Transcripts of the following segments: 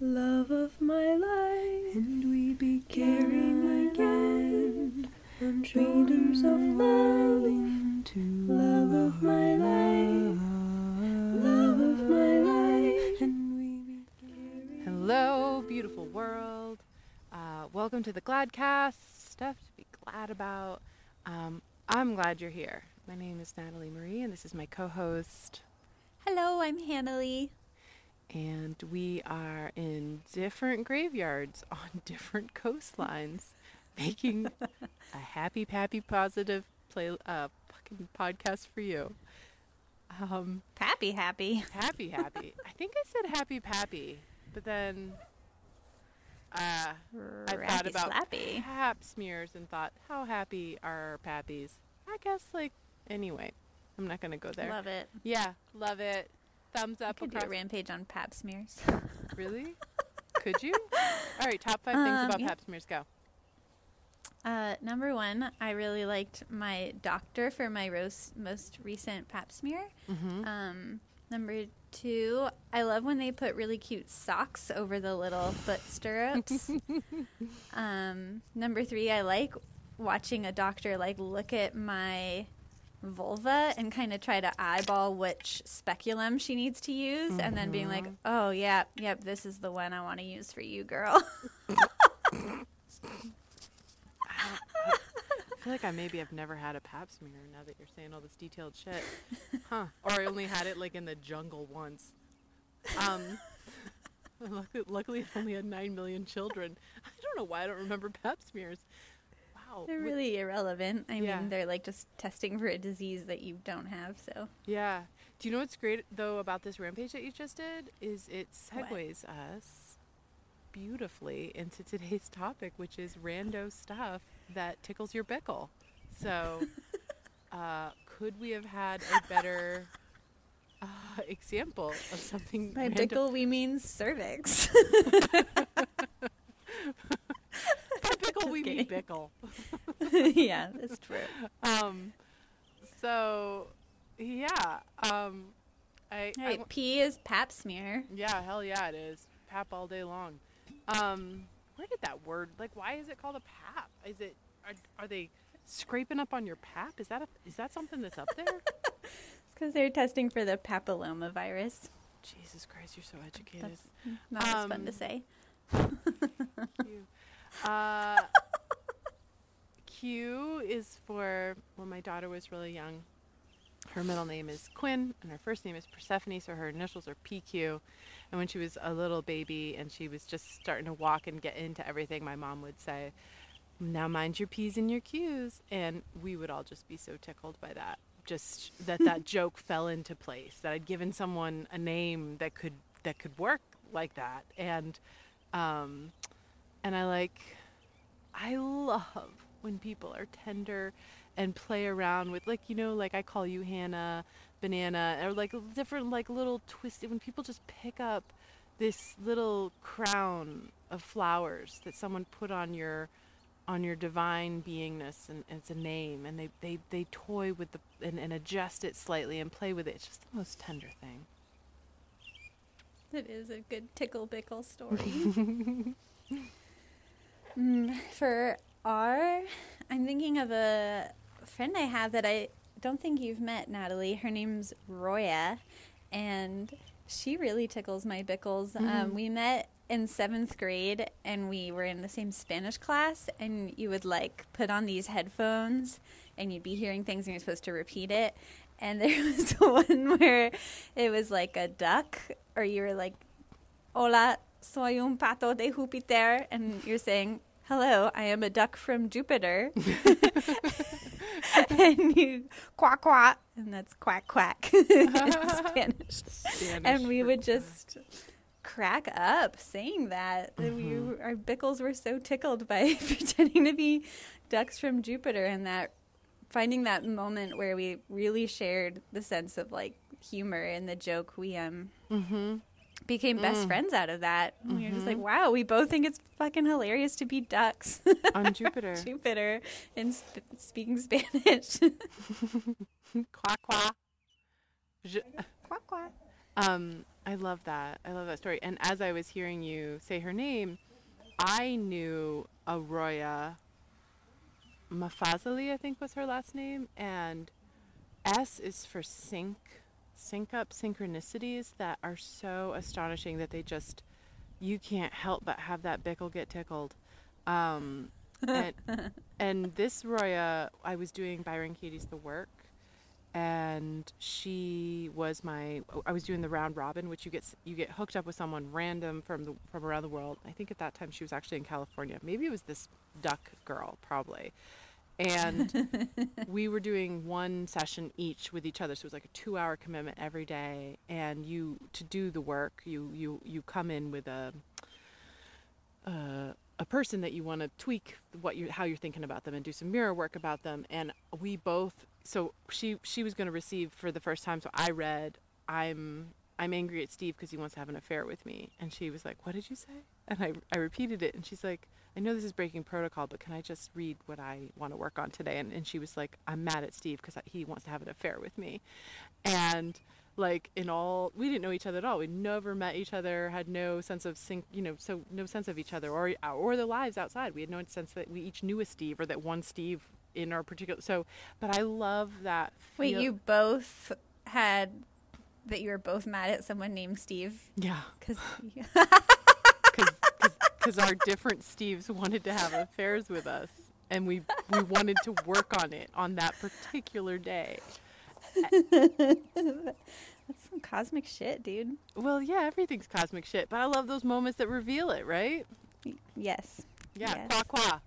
love of my life, and we began caring again on shoulders of love, into love of my life, love of my life. and we began. Hello, beautiful world. Uh, welcome to the Gladcast. Stuff to be glad about. Um, I'm glad you're here. My name is Natalie Marie, and this is my co host. Hello, I'm Hannah Lee. And we are in different graveyards on different coastlines, making a happy, happy, positive play uh, fucking podcast for you. Um, Happy, happy. happy, happy. I think I said happy, happy, but then uh, I thought about slappy. pap smears and thought, how happy are our pappies? I guess, like, anyway, I'm not going to go there. Love it. Yeah, love it. Thumbs up could do across. a rampage on pap smears. Really? Could you? All right, top five things Um, about yeah. pap smears. Go. Uh, number one, I really liked my doctor for my ros- most recent pap smear. Mm-hmm. Um, number two, I love when they put really cute socks over the little foot stirrups. um, number three, I like watching a doctor like look at my vulva and kind of try to eyeball which speculum she needs to use and then being like, "Oh, yeah, yep, this is the one I want to use for you, girl." I feel like I maybe have never had a pap smear now that you're saying all this detailed shit. Huh. Or I only had it like in the jungle once. Um, luckily, luckily, I've only had 9 million children. I don't know why I don't remember pap smears. Wow. they're really irrelevant. I Yeah. mean, they're like just testing for a disease that you don't have, so. Yeah. Do you know what's great though about this rampage that you just did? Is it What? segues us beautifully into today's topic, which is rando stuff that tickles your bickle. So, uh, could we have had a better uh, example of something? By random- bickle, we mean cervix. By bickle, we mean kidding. bickle. yeah, that's true. Um, so, yeah. Um, I, I Right, wa- P is pap smear. Yeah, hell yeah, it is. Pap all day long. Um, where did that word? Like, why is it called a pap? Is it? Are, are they scraping up on your pap? Is that a? Is that something that's up there? It's because they're testing for the papilloma virus. Jesus Christ, you're so educated. That's not as fun Um, to say. Q. Uh, Q is for when my daughter was really young. Her middle name is Quinn, and her first name is Persephone, so her initials are PQ. And when she was a little baby and she was just starting to walk and get into everything, my mom would say, Now mind your P's and your Q's. And we would all just be so tickled by that. Just that that joke fell into place, that I'd given someone a name that could that could work like that. And um, and I like I love when people are tender and play around with like you know like I call you Hannah banana or like different like little twisted when people just pick up this little crown of flowers that someone put on your on your divine beingness and, and it's a name and they, they, they toy with the and, and adjust it slightly and play with it it's just the most tender thing It is a good tickle bickle story. mm, for R, I'm thinking of a friend I have that I don't think you've met, Natalie. Her name's Roya, and she really tickles my bickles. Um, we met in seventh grade, and we were in the same Spanish class, and you would like put on these headphones, and you'd be hearing things, and you're supposed to repeat it. And there was one where it was like a duck, or you were like, Hola, soy un pato de Júpiter. And you're saying, Hello, I am a duck from Jupiter. and you quack quack, and that's quack quack in Spanish. Spanish And we would just crack up saying that. Mm-hmm. our bickles were so tickled by pretending to be ducks from Jupiter and that finding that moment where we really shared the sense of like humor and the joke we um mm-hmm. Became best Mm. friends out of that. And We were just like, Mhm. wow, we both think it's fucking hilarious to be ducks. on Jupiter Jupiter and sp- speaking Spanish. quack quack Je- quack quack. Um, I love that. I love that story. And as I was hearing you say her name, I knew Aroya Mafazali, I think was her last name, and S is for sync, sync up synchronicities that are so astonishing that they just you can't help but have that bickle get tickled. Um, and, and this Roya, I was doing Byron Katie's The Work, and she was my. I was doing the round robin, which you get you get hooked up with someone random from the from around the world. I think at that time she was actually in California. Maybe it was this duck girl, probably. And we were doing one session each with each other, so it was like a two-hour commitment every day. And you to do the work, you you you come in with a. Uh, a person that you want to tweak what you how you're thinking about them and do some mirror work about them and we both so she she was going to receive for the first time so i read i'm i'm angry at steve because he wants to have an affair with me and she was like what did you say and i i repeated it and she's like i know this is breaking protocol but can i just read what i want to work on today? And, and she was like i'm mad at steve because he wants to have an affair with me. And like in all we didn't know each other at all. We never met each other had no sense of sync you know so no sense of each other or or the lives outside. We had no sense that we each knew a steve or that one steve in our particular so but i love that Wait, feel- you both had that you were both mad at someone named Steve? Yeah. Because because our different steves wanted to have affairs with us and we we wanted to work on it on that particular day that's some cosmic shit, dude. well yeah everything's cosmic shit but i love those moments that reveal it right Yes. yeah Yes. qua qua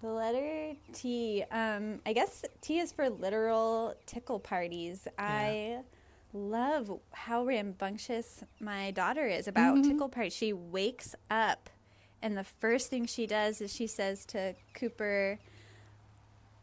The letter T. Um, I guess T is for literal tickle parties. I love how rambunctious my daughter is about Mhm. tickle parties. She wakes up, and the first thing she does is she says to Cooper,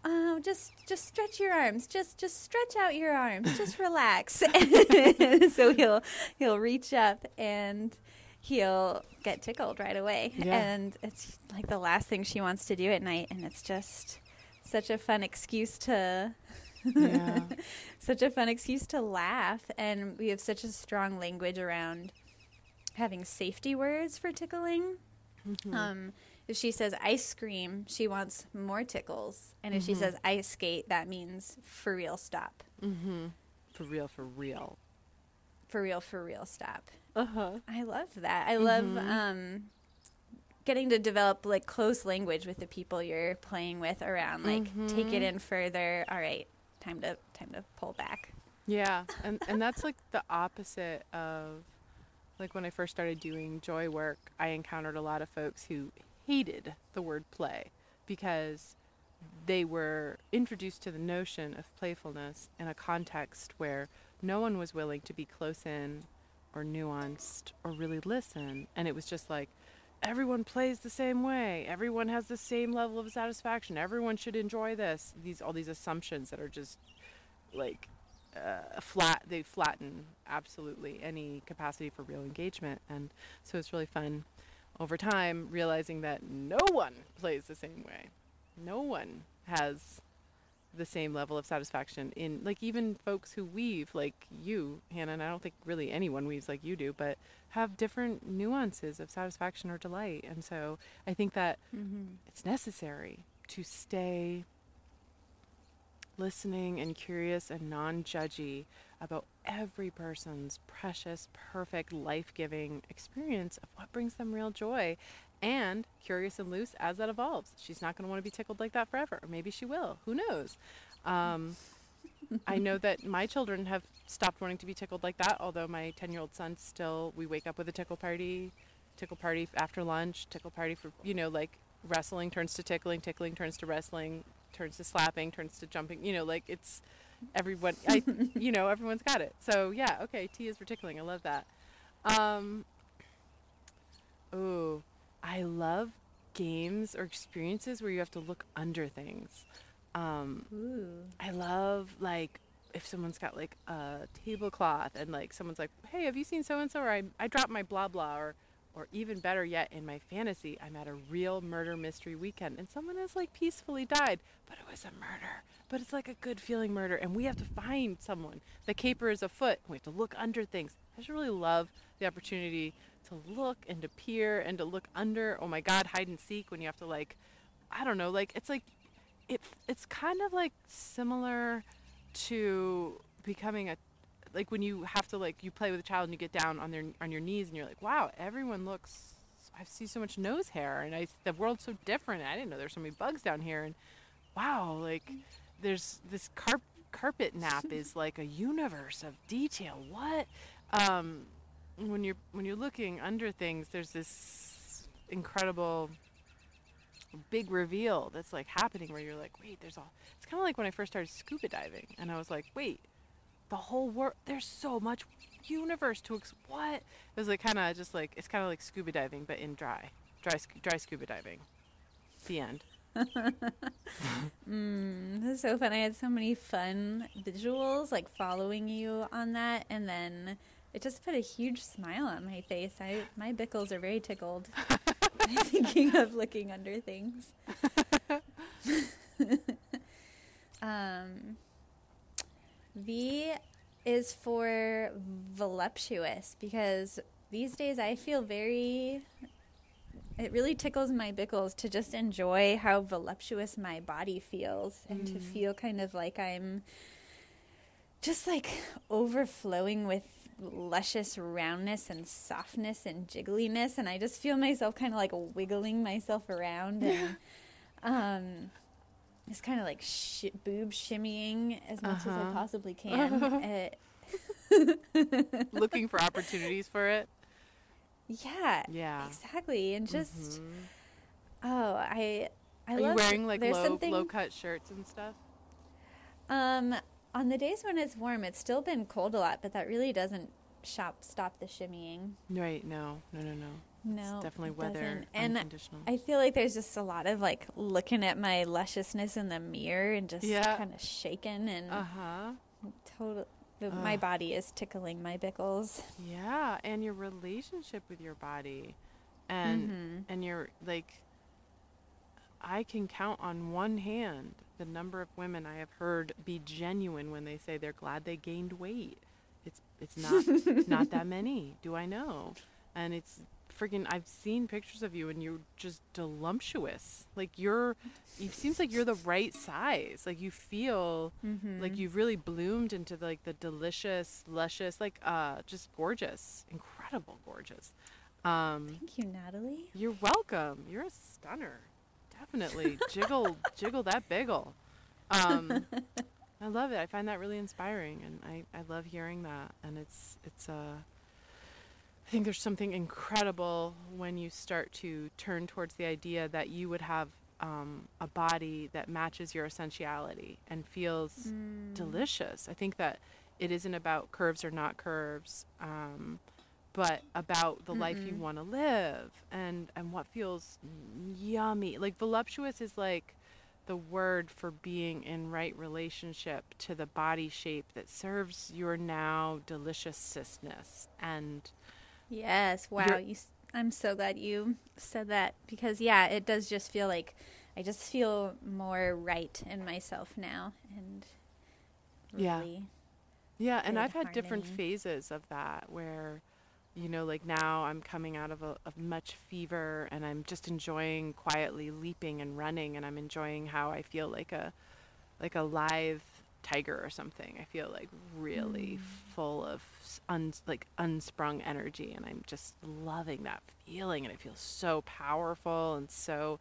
"Oh, just just stretch your arms. Just just stretch out your arms. Just relax." so he'll he'll reach up and he'll get tickled right away. Yeah. And it's like the last thing she wants to do at night and it's just such a fun excuse to yeah such a fun excuse to laugh and we have such a strong language around having safety words for tickling. Mhm. Um, if she says ice cream, she wants more tickles. And if she Mhm. says ice skate, that means for real stop. Mm-hmm. For real, for real. For real, for real stop. Uh huh. I love that. I love Mhm. um, getting to develop like close language with the people you're playing with around. Like take it Mhm. in further. All right, time to time to pull back. Yeah, and and that's like the opposite of like when I first started doing joy work. I encountered a lot of folks who hated the word play because they were introduced to the notion of playfulness in a context where no one was willing to be close in or nuanced or really listen and it was just like everyone plays the same way. Everyone has the same level of satisfaction. Everyone should enjoy this. These all these assumptions that are just like uh, flat they flatten absolutely any capacity for real engagement. And so it's really fun over time realizing that no one plays the same way. No one has the same level of satisfaction in like even folks who weave like you hannah and i don't think really anyone weaves like you do but have different nuances of satisfaction or delight and so i think that Mm-hmm. it's necessary to stay listening and curious and non judgy about every person's precious, perfect, life giving experience of what brings them real joy. And curious and loose as that evolves. She's not going to want to be tickled like that forever. Or maybe she will. Who knows? Um, I know that my children have stopped wanting to be tickled like that, although my 10 year old son still, we wake up with a tickle party, tickle party after lunch, tickle party for, you know, like wrestling turns to tickling, tickling turns to wrestling, turns to slapping, turns to jumping, you know, like it's everyone, I, you know, everyone's got it. So yeah, okay, T is for tickling. I love that. Um, ooh, I love games or experiences where you have to look under things. Um, Ooh. I love like if someone's got like a tablecloth and like someone's like, "Hey, have you seen so and so?" or I I dropped my blah blah or or even better yet, in my fantasy, I'm at a real murder mystery weekend and someone has like peacefully died, but it was a murder. But it's like a good feeling murder, and we have to find someone. The caper is afoot. We have to look under things. I just really love the opportunity to look and to peer and to look under. Oh my God, hide and seek when you have to like, I don't know, like it's like, it. It's kind of like similar to becoming a like when you have to like you play with a child and you get down on their on your knees and you're like wow everyone looks i see so much nose hair and i the world's so different i didn't know there's so many bugs down here and wow like there's this carp, carpet nap is like a universe of detail what um when you're when you're looking under things there's this incredible big reveal that's like happening where you're like wait there's all it's kind of like when i first started scuba diving and i was like wait the whole world there's so much universe to ex- what? It was like kind of just like it's kind of like scuba diving but in dry dry dry scuba diving. The end. Mm, this is so fun. I had so many fun visuals like following you on that, and then it just put a huge smile on my face. I my bickles are very tickled thinking of looking under things. um, V is for voluptuous because these days I feel very it really tickles my bickles to just enjoy how voluptuous my body feels and to feel kind of like I'm just like overflowing with luscious roundness and softness and jiggliness and I just feel myself kind of like wiggling myself around and um it's kind of like sh- boob shimmying as much as I Uh-huh. possibly can. Looking for opportunities for it yeah, yeah exactly. And just Mhm. oh, I I are you wearing like low something low cut shirts and stuff Um, on the days when it's warm, it's still been cold a lot, but that really doesn't shop stop the shimmying. right no no no no No, it's definitely weather. And unconditional I feel like there's just a lot of like looking at my lusciousness in the mirror and just Yeah. kind of shaking and uh-huh total. the- My body is tickling my bickles. Yeah, and your relationship with your body. And Mhm. and you're like I can count on one hand the number of women I have heard be genuine when they say they're glad they gained weight. It's it's not not that many, do I know? And it's freaking I've seen pictures of you and you're just voluptuous. Like you're it seems like you're the right size. Like you feel Mm-hmm. like you've really bloomed into like the delicious luscious like uh just gorgeous incredible gorgeous um Thank you, Natalie. you're welcome you're a stunner definitely jiggle jiggle that bagel um i love it i find that really inspiring and i i love hearing that and it's it's uh I think there's something incredible when you start to turn towards the idea that you would have um, a body that matches your essentiality and feels Mm. delicious. I think that it isn't about curves or not curves, um, but about the life you want to live and and what feels yummy. Like voluptuous is like the word for being in right relationship to the body shape that serves your now deliciousness and Yes. Wow. You. I'm so glad you said that because yeah, it does just feel like I just feel more right in myself now and Yeah. really. Yeah, and I've had different phases of that where, you know, like now I'm coming out of a of much fever and I'm just enjoying quietly leaping and running and I'm enjoying how I feel like a like a live tiger or something. I feel like really full of un, like unsprung energy and I'm just loving that feeling and it feels so powerful and so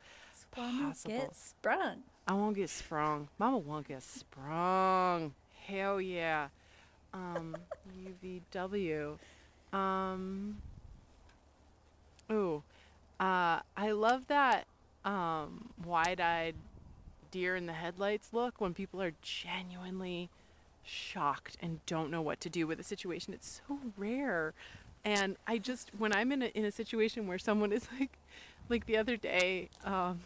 possible. get sprung. I won't get sprung. Mama won't get sprung. Hell yeah. Um, UVW. Um, ooh. Uh, I love that um, wide-eyed deer in the headlights look when people are genuinely shocked and don't know what to do with a situation. It's so rare. And I just when I'm in a in a situation where someone is like like the other day, um,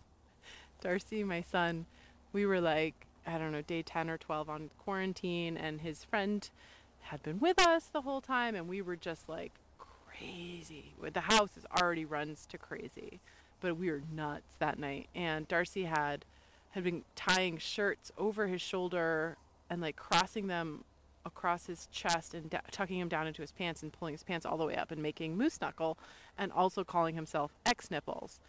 Darcy, my son, we were like, I don't know, day 10 or 12 on quarantine, and his friend had been with us the whole time, and we were just like crazy. The house is already runs to crazy, but we were nuts that night. And Darcy had had been tying shirts over his shoulder and like crossing them across his chest and da- tucking him down into his pants and pulling his pants all the way up and making moose knuckle and also calling himself X nipples.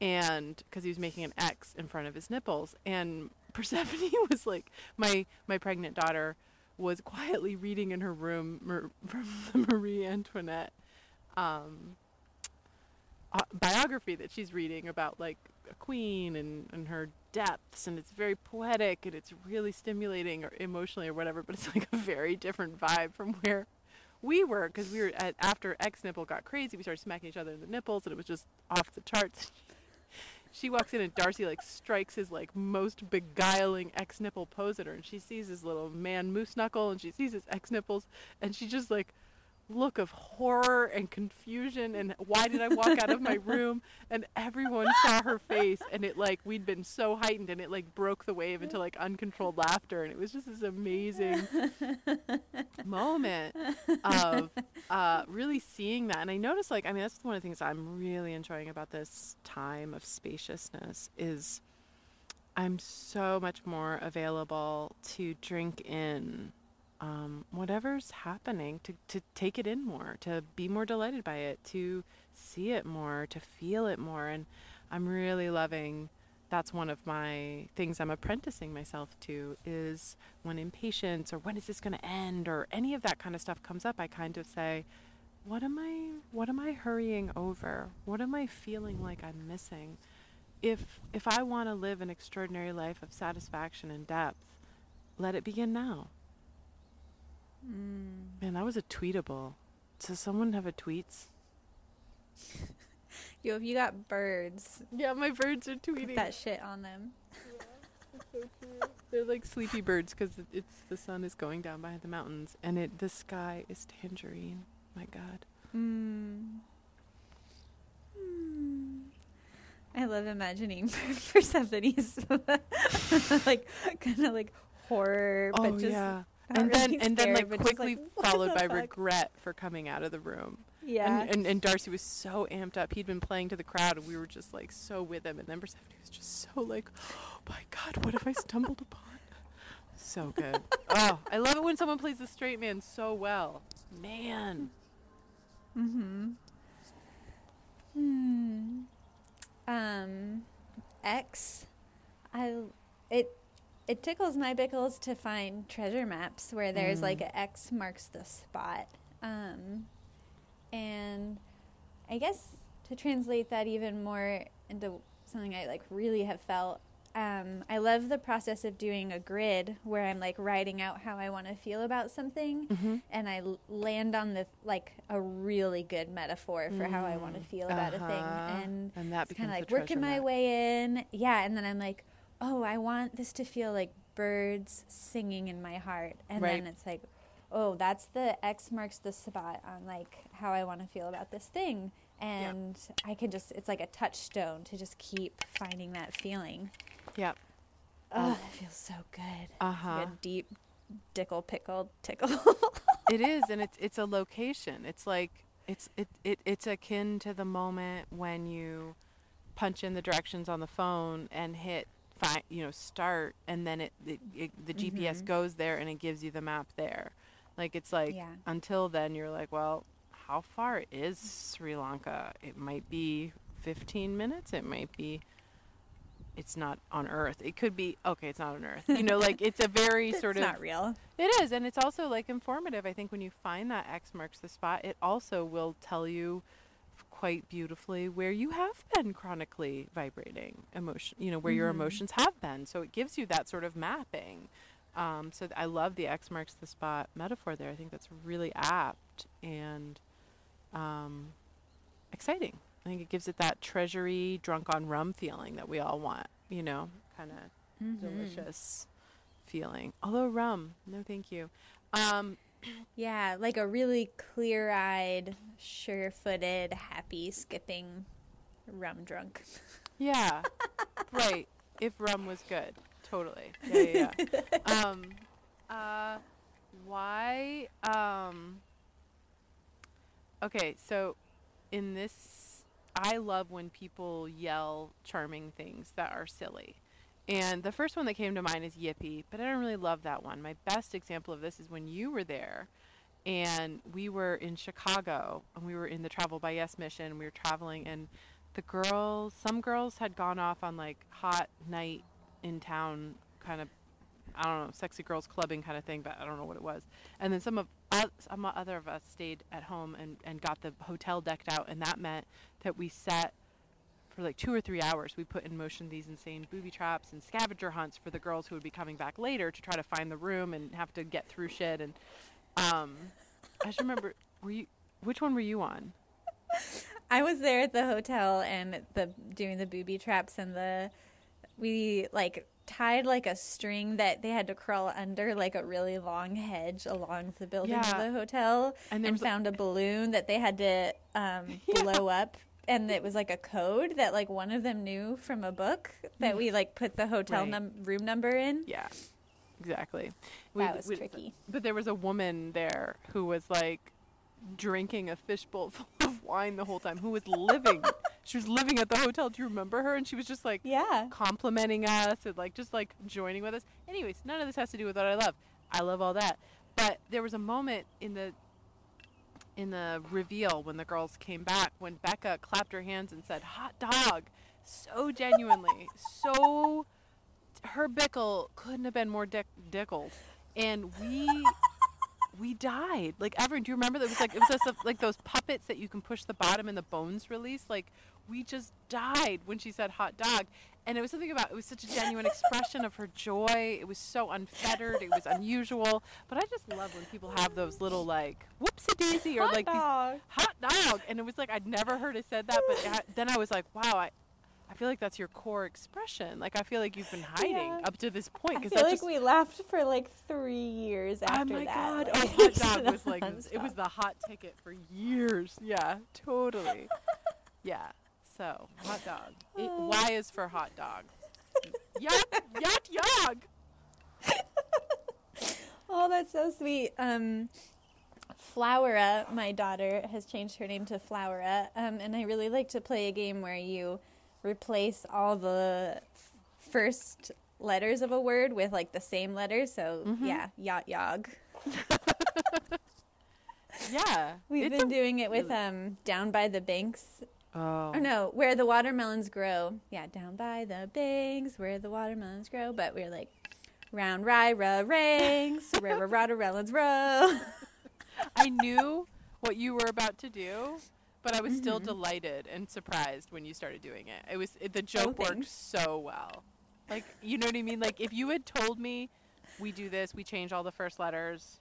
And because he was making an X in front of his nipples. And Persephone was like, my, my pregnant daughter was quietly reading in her room from the Marie Antoinette um, uh, biography that she's reading about like a queen and, and her depths and it's very poetic and it's really stimulating or emotionally or whatever but it's like a very different vibe from where we were because we were at, after X nipple got crazy we started smacking each other in the nipples and it was just off the charts she walks in and Darcy like strikes his like most beguiling X nipple pose at her and she sees his little man moose knuckle and she sees his X nipples and she just like look of horror and confusion and why did I walk out of my room? And everyone saw her face and it like we'd been so heightened and it like broke the wave into like uncontrolled laughter and it was just this amazing moment of uh, really seeing that. And I noticed like I mean that's one of the things I'm really enjoying about this time of spaciousness is I'm so much more available to drink in um, whatever's happening, to, to take it in more, to be more delighted by it, to see it more, to feel it more. And I'm really loving that's one of my things I'm apprenticing myself to is when impatience or when is this going to end or any of that kind of stuff comes up, I kind of say, what am I what am I hurrying over? What am I feeling like I'm missing? If if I want to live an extraordinary life of satisfaction and depth, let it begin now. Mm. Man, that was a tweetable. Does someone have a tweets? Yo, if you got birds, Yeah, my birds are put tweeting. that shit on them. They're like sleepy birds because it's the sun is going down behind the mountains and it the sky is tangerine. My God. Mm. Mm. I love imagining Persephone's like kind of like horror, oh but just yeah. And then and then like quickly what followed by fuck? regret for coming out of the room. Yeah. And, and and Darcy was so amped up. He'd been playing to the crowd and we were just like so with him. And then Persephone was just so like, oh my God, what have I stumbled upon? So good. oh, I love it when someone plays the straight man so well. Man. Mm-hmm. Hmm. Um, X. I it it tickles my bickles to find treasure maps where there's Mm. like X marks the spot. Um, and I guess to translate that even more into something I like really have felt. Um, I love the process of doing a grid where I'm like writing out how I want to feel about something Mm-hmm. and I l- land on the like a really good metaphor for how I want to feel about a thing, Uh-huh. and and that it's kind of like working treasure my way in, yeah, and then I'm like, oh, I want this to feel like birds singing in my heart, and Right. then it's like, oh, that's the X marks the spot on like how I want to feel about this thing, and I can just it's like a touchstone to just keep finding that feeling. Yep. Oh, it feels so good. Uh huh. like a deep dickle pickle tickle. it is, and it's it's a location. It's like it's it, it it's akin to the moment when you punch in the directions on the phone and hit fi- you know start, and then it, it, it the GPS Mhm. goes there and it gives you the map there. Like it's like Yeah. until then you're like, well, how far is Sri Lanka? It might be 15 minutes. It might be. It's not on Earth. It could be okay. It's not on Earth. You know, like it's a very sort of not real. it is, and it's also like informative. I think when you find that X marks the spot, it also will tell you quite beautifully where you have been chronically vibrating emotion. You know where your Mhm. emotions have been. So it gives you that sort of mapping. Um, so th- I love the X marks the spot metaphor there. I think that's really apt and um, exciting. I think it gives it that treasury, drunk on rum feeling that we all want. You know, kind of Mhm. delicious feeling. Although rum, no thank you. Um, Yeah, like a really clear eyed, sure footed, happy, skipping rum drunk. yeah, right. If rum was good, totally. Yeah, yeah. yeah. um, uh, why? Um, Okay, so in this, I love when people yell charming things that are silly. And the first one that came to mind is Yippee, but I don't really love that one. My best example of this is when you were there and we were in Chicago and we were in the Travel by Yes mission. We were traveling and the girls, some girls had gone off on like hot night in town kind of I don't know, sexy girls clubbing kind of thing, but I don't know what it was. And then some of us, some other of us stayed at home and, and got the hotel decked out, and that meant that we sat for like two or three hours. We put in motion these insane booby traps and scavenger hunts for the girls who would be coming back later to try to find the room and have to get through shit. And um, I just remember, were you? Which one were you on? I was there at the hotel and the doing the booby traps and the we like tied like a string that they had to crawl under like a really long hedge along the building Yeah. of the hotel And and, a- found a balloon that they had to um, blow up and it was like a code that like one of them knew from a book that mm. we like put the hotel Right. num- room number in. Yeah, exactly. That was tricky. But there was a woman there who was like drinking a fishbowl full of wine the whole time. Who was living? she was living at the hotel. Do you remember her? And she was just like Yeah. complimenting us and like just like joining with us. Anyways, none of this has to do with what I love. I love all that. But there was a moment in the in the reveal when the girls came back when Becca clapped her hands and said hot dog so genuinely so her bickle couldn't have been more dick dickled and we we died. Like Evan do you remember that it was like it was just like those puppets that you can push the bottom and the bones release? Like we just died when she said hot dog and it was something about it was such a genuine expression of her joy it was so unfettered it was unusual but i just love when people have those little like whoopsie daisy or Hot like these dog. hot dog and it was like i'd never heard it said that but then i was like wow i I feel like that's your core expression. Like I feel like you've been hiding Yeah. up to this point I feel like just we laughed for like three years oh after that. oh my that. god! Like, Oh, hot dog was like it was the hot ticket for years. Yeah, totally. yeah. So hot dog. It, y is for hot dog. Yuck! Yuck! Yuck! Oh, that's so sweet. Um, Flowera, my daughter, has changed her name to Flowera, um, and I really like to play a game where you replace all the first letters of a word with like the same letters. So Mm-hmm. yeah, yacht yog. Yeah. We've been a- doing it with um, down by the banks. Oh. No, where the watermelons grow. Yeah, down by the banks where the watermelons grow. But we're like round rye ra ranks the watermelons row. I knew what you were about to do, but I was still Mm-hmm. delighted and surprised when you started doing it. It was it, the joke worked Oh, thanks. so well. Like you know what I mean? Like if you had told me we do this, we change all the first letters,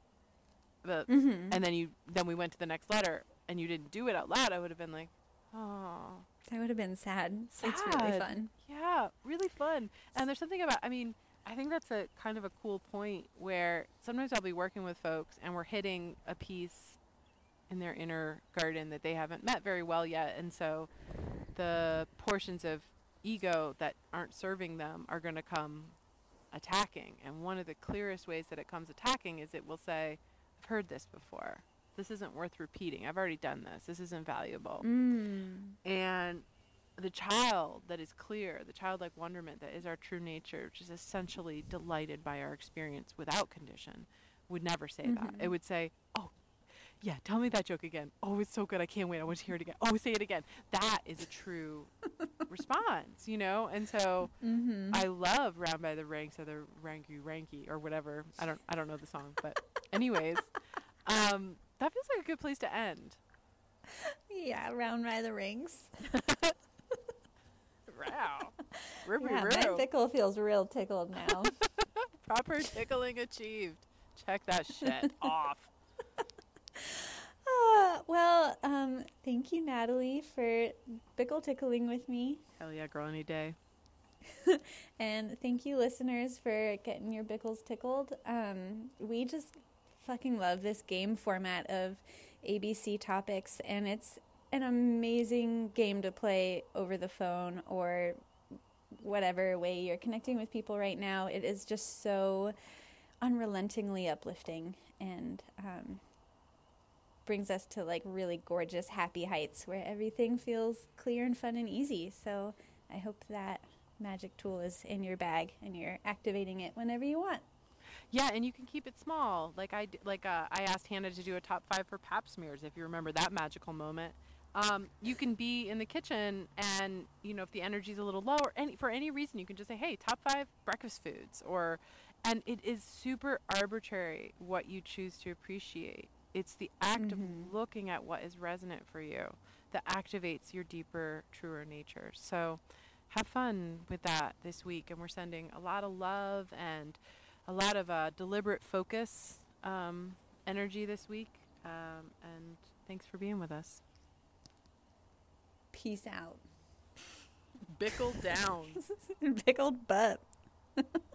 the Mm-hmm. and then you then we went to the next letter and you didn't do it out loud, I would have been like, oh, That would have been sad. It's really Sad. fun. yeah, really fun. And there's something about I mean. I think that's a kind of a cool point where sometimes I'll be working with folks and we're hitting a piece in their inner garden that they haven't met very well yet. And so the portions of ego that aren't serving them are going to come attacking. And one of the clearest ways that it comes attacking is it will say, I've heard this before. This isn't worth repeating. I've already done this. This isn't valuable. Mm. And the child that is clear, the childlike wonderment that is our true nature, which is essentially delighted by our experience without condition, would never say that. It would say, Oh, yeah, tell me that joke again. Oh, it's so good. I can't wait. I want to hear it again. Oh, say it again. That is a true response, you know? And so Mm-hmm. I love Round by the Ranks or the Ranky Ranky or whatever. I don't I don't know the song, but anyways, um, that feels like a good place to end. Yeah, round by the rings. Wow. Ruby Yeah, Roo. my pickle feels real tickled now. Proper tickling achieved. Check that shit off. Ah, well, um, thank you, Natalie, for pickle tickling with me. Hell yeah, girl, any day. And thank you, listeners, for getting your bickles tickled. Um, we just fucking love this game format of ABC topics, and it's an amazing game to play over the phone or whatever way you're connecting with people right now. It is just so unrelentingly uplifting, and um, brings us to like really gorgeous, happy heights where everything feels clear and fun and easy. So I hope that magic tool is in your bag and you're activating it whenever you want. Yeah, and you can keep it small. Like I like uh, I asked Hannah to do a top five for Pap smears. If you remember that magical moment, um, you can be in the kitchen, and you know if the energy's a little low or any for any reason, you can just say, "Hey, top five breakfast foods," or, and it is super arbitrary what you choose to appreciate. It's the act Mhm. of looking at what is resonant for you that activates your deeper, truer nature. So, have fun with that this week, and we're sending a lot of love and a lot of uh, deliberate focus um, energy this week. Um, and thanks for being with us. Peace out. Bickle down. Pickled butt.